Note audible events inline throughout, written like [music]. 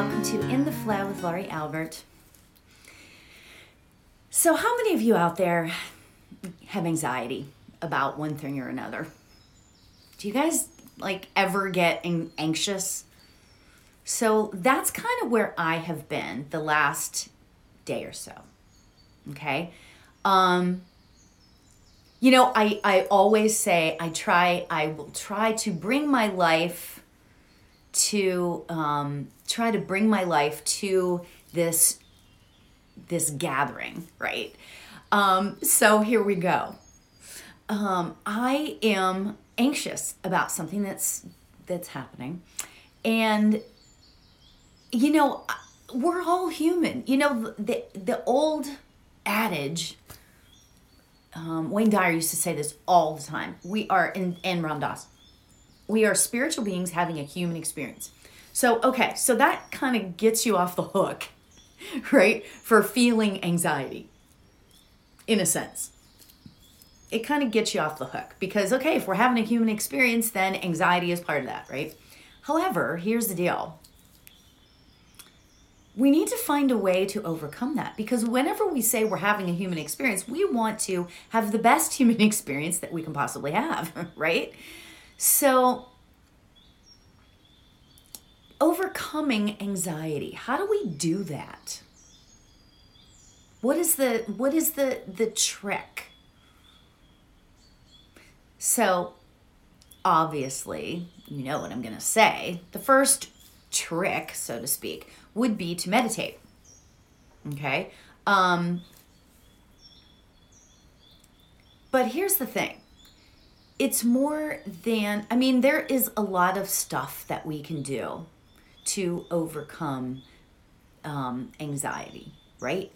welcome to In the Flow with Laurie Albert. So, how many of you out there have anxiety about one thing or another? Do you guys like ever get anxious? So, that's kind of where I have been the last day or so. Okay? Um you know, I I always say I try I will try to bring my life to um try to bring my life to this this gathering, right? Um, so here we go. Um, I am anxious about something that's that's happening, and you know we're all human. You know the the old adage. Um, Wayne Dyer used to say this all the time. We are in and Ram Dass. We are spiritual beings having a human experience. So, okay, so that kind of gets you off the hook, [laughs] right, for feeling anxiety, in a sense. It kind of gets you off the hook because, okay, if we're having a human experience, then anxiety is part of that, right? However, here's the deal we need to find a way to overcome that because whenever we say we're having a human experience, we want to have the best [laughs] human experience that we can possibly have, [laughs] right? So, overcoming anxiety how do we do that? What is the what is the the trick? So obviously you know what i'm going to say. The first trick so to speak would be to meditate okay? Um but here's the thing it's more than i mean there is a lot of stuff that we can do to overcome um, anxiety, right?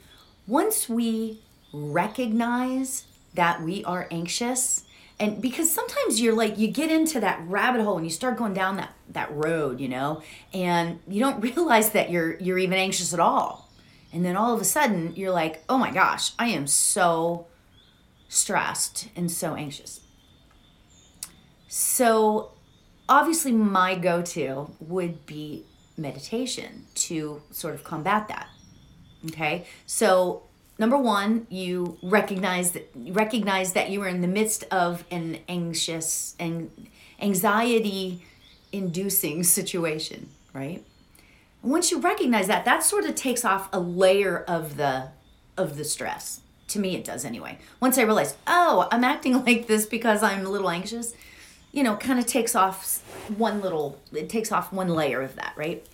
Once we recognize that we are anxious, and because sometimes you're like you get into that rabbit hole and you start going down that that road, you know, and you don't [laughs] realize that you're you're even anxious at all. And then all of a sudden you're like, "Oh my gosh, I am so stressed and so anxious." So obviously my go-to would be meditation to sort of combat that. Okay? So number one, you recognize that recognize that you are in the midst of an anxious and anxiety inducing [laughs] situation, right? once you recognize that, that sort of takes off a layer of the of the stress. To me it does anyway. Once I realize, oh, I'm acting [laughs] like this because I'm a little anxious, you know, kind of takes off one little it takes off one layer of that, right?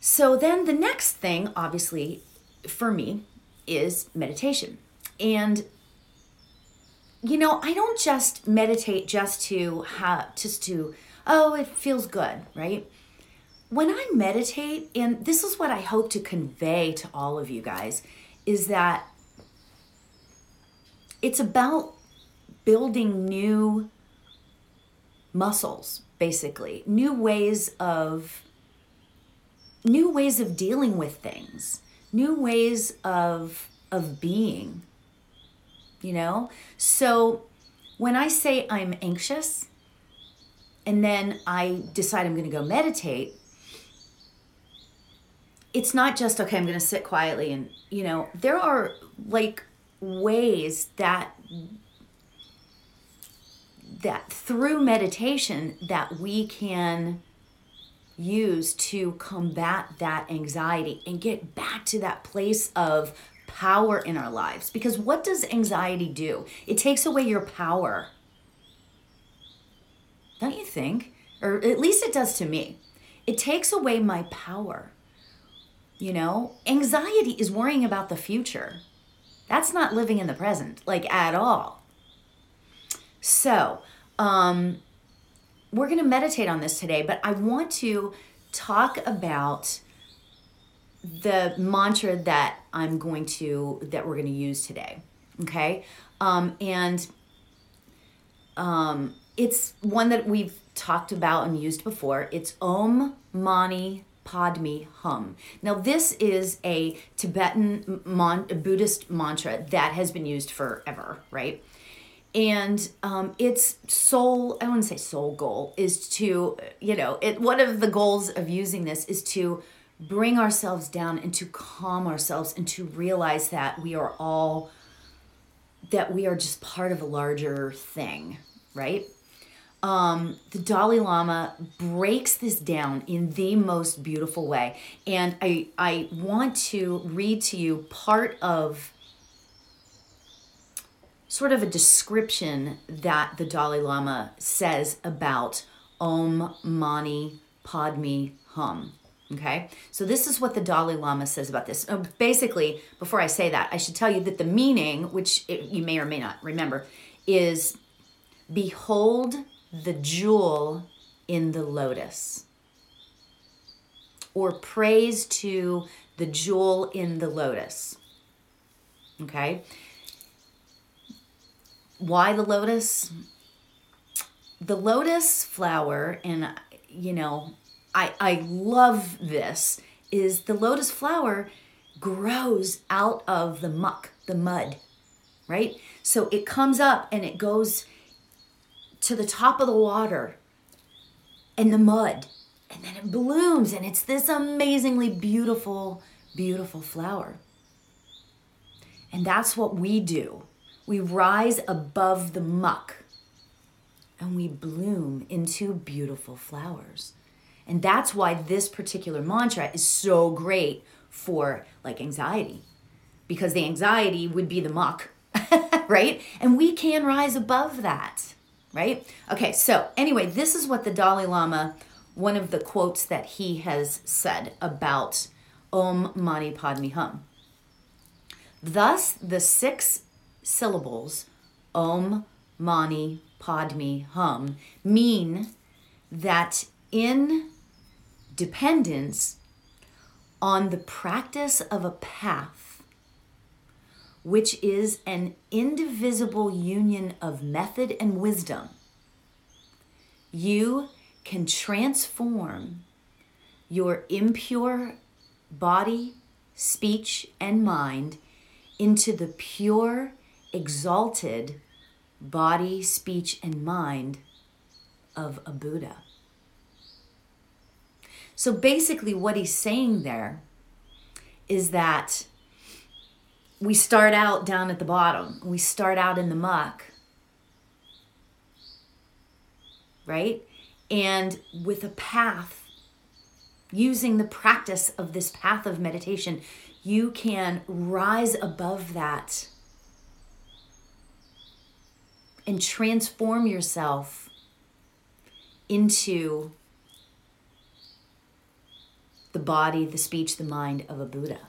So then the next thing, obviously, for me is meditation. And you know, I don't just meditate just to have just to oh, it feels good, right? When I meditate, and this is what I hope to convey to all of you guys, is that it's about building new muscles, basically, new ways of new ways of dealing with things, new ways of of being. You know? So when I say I'm anxious and then I decide I'm going to go meditate, it's not just okay, I'm going to sit quietly and, you know, there are like ways that that through meditation that we can use to combat that anxiety and get back to that place of power in our lives. Because what does anxiety do? It takes away your power. Don't you think? Or at least it does to me. It takes away my power. You know, anxiety is worrying about the future. That's not living in the present, like at all. So, um, we're going to meditate on this today, but I want to talk about the mantra that I'm going to that we're going to use today. Okay, um, and um, it's one that we've talked about and used before. It's Om Mani Padme Hum. Now, this is a Tibetan mon- Buddhist mantra that has been used forever, right? And um, its sole i wouldn't say sole goal is to you know it one of the goals of using this is to bring ourselves down and to calm ourselves and to realize that we are all that we are just part of a larger thing right um, the Dalai Lama breaks this down in the most beautiful way. And I, I want to read to you part of sort of a description that the Dalai Lama says about Om Mani Padme Hum. Okay, so this is what the Dalai Lama says about this. Uh, basically, before I say that, I should tell you that the meaning, which it, you may or may not remember, is Behold the jewel in the lotus, or praise to the jewel in the lotus. Okay, why the lotus? The lotus flower, and you know, I, I love this, is the lotus flower grows out of the muck, the mud, right? So it comes up and it goes to the top of the water and the mud, and then it blooms, and it's this amazingly beautiful, beautiful flower. And that's what we do we rise above the muck and we bloom into beautiful flowers. And that's why this particular mantra is so great for like anxiety because the anxiety would be the muck, [laughs] right? And we can rise above that, right? Okay, so anyway, this is what the Dalai Lama, one of the quotes that he has said about Om Mani Padme Hum. Thus, the six syllables, Om Mani Padme Hum, mean that in dependence on the practice of a path, which is an indivisible union of method and wisdom, you can transform your impure body, speech, and mind into the pure exalted body, speech, and mind of a Buddha. So basically, what he's saying there is that we start out down at the bottom, we start out in the muck, right? And with a path, using the practice of this path of meditation, you can rise above that and transform yourself into the body, the speech, the mind of a Buddha.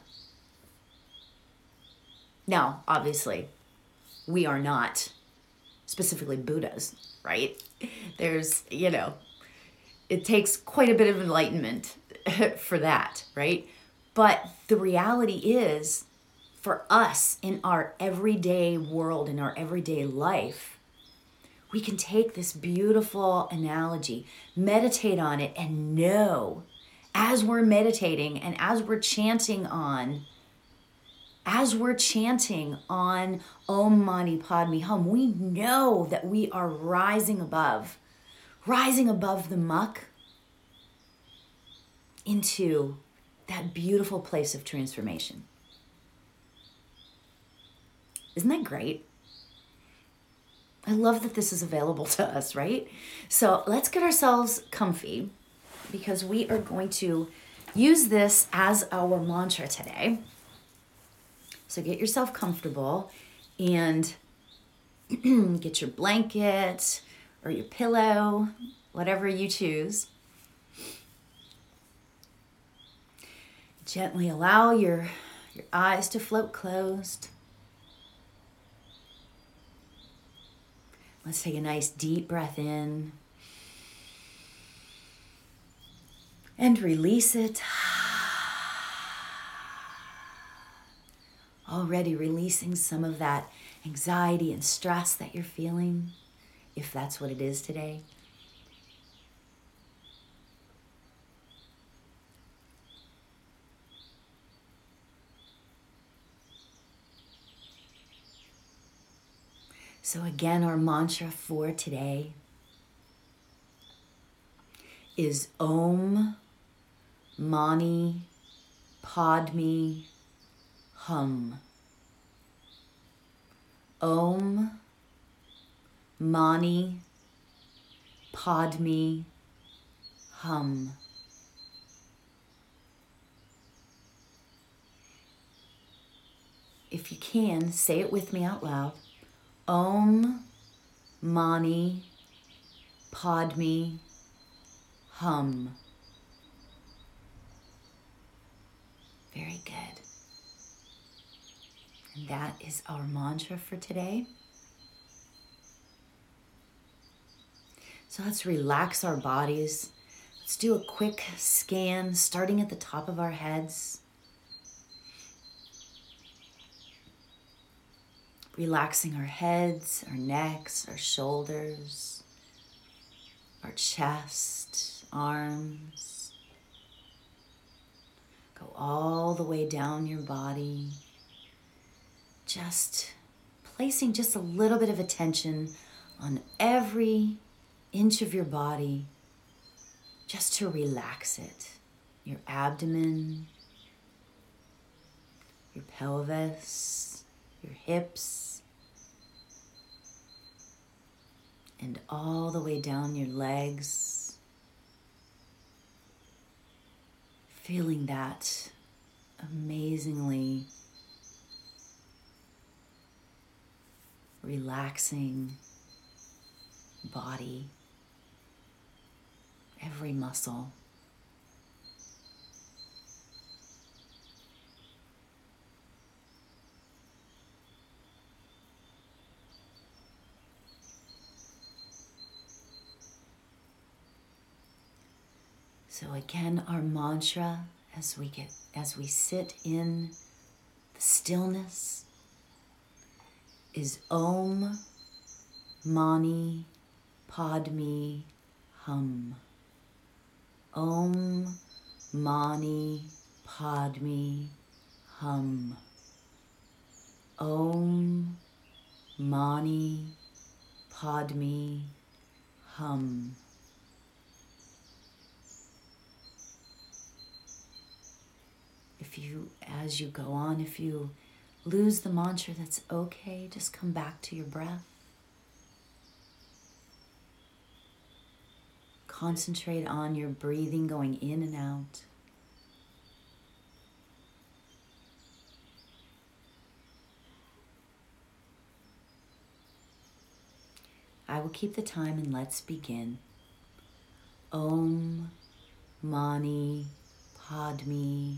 Now, obviously, we are not specifically Buddhas, right? There's, you know, it takes quite a bit of enlightenment [laughs] for that, right? But the reality is, for us in our everyday world, in our everyday life, we can take this beautiful analogy, meditate on it, and know as we're meditating and as we're chanting on, as we're chanting on Om Mani Padme Hum, we know that we are rising above, rising above the muck into that beautiful place of transformation. Isn't that great? I love that this is available to us, right? So let's get ourselves comfy because we are going to use this as our mantra today. So get yourself comfortable and [clears throat] get your blanket or your pillow, whatever you choose. Gently allow your, your eyes to float closed. Let's take a nice deep breath in and release it. [sighs] Already releasing some of that anxiety and stress that you're feeling, if that's what it is today. So, again, our mantra for today is Om Mani Padme Hum. Om Mani Padme Hum. If you can, say it with me out loud. Om Mani Padme Hum. Very good. And that is our mantra for today. So let's relax our bodies. Let's do a quick scan starting at the top of our heads. Relaxing our heads, our necks, our shoulders, our chest, arms. Go all the way down your body. Just placing just a little bit of attention on every inch of your body just to relax it. Your abdomen, your pelvis, your hips and all the way down your legs. Feeling that amazingly relaxing body, every muscle. So again, our mantra as we get as we sit in the stillness is Om Mani Padme Hum. Om Mani Padme Hum. Om Mani Padme Hum. If you, as you go on, if you lose the mantra, that's okay. Just come back to your breath. Concentrate on your breathing going in and out. I will keep the time and let's begin. Om Mani Padme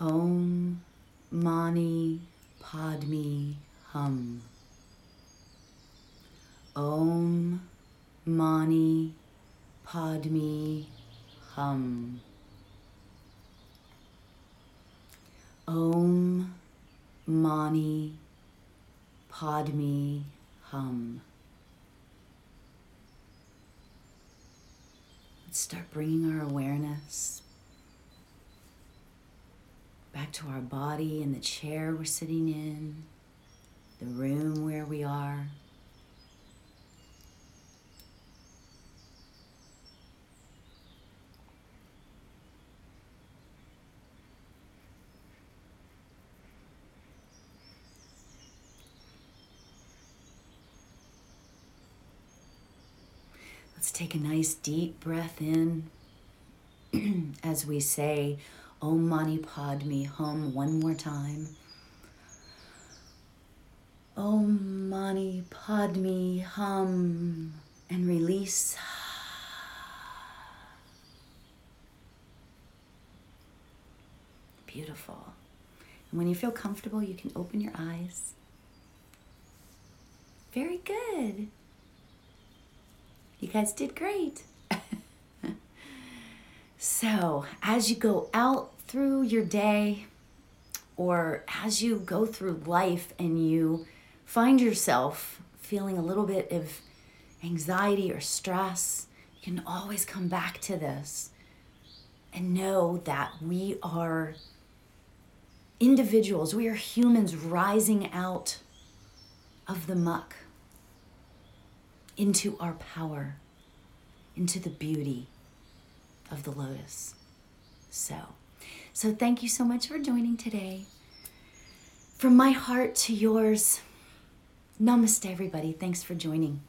Om Mani Padme Hum. Om Mani Padme Hum. Om Mani Padme Hum. Let's start bringing our awareness back to our body and the chair we're sitting in, the room where we are. Let's take a nice deep breath in [clears throat] as we say Om Mani Padme Hum one more time. Om Mani Padme Hum and release. Beautiful. And when you feel comfortable, you can open your eyes. Very good. You guys did great. So, as you go out through your day, or as you go through life and you find yourself feeling a little bit of anxiety or stress, you can always come back to this and know that we are individuals, we are humans rising out of the muck into our power, into the beauty of the lotus. So, so thank you so much for joining today. From my heart to yours, namaste, everybody. Thanks for joining.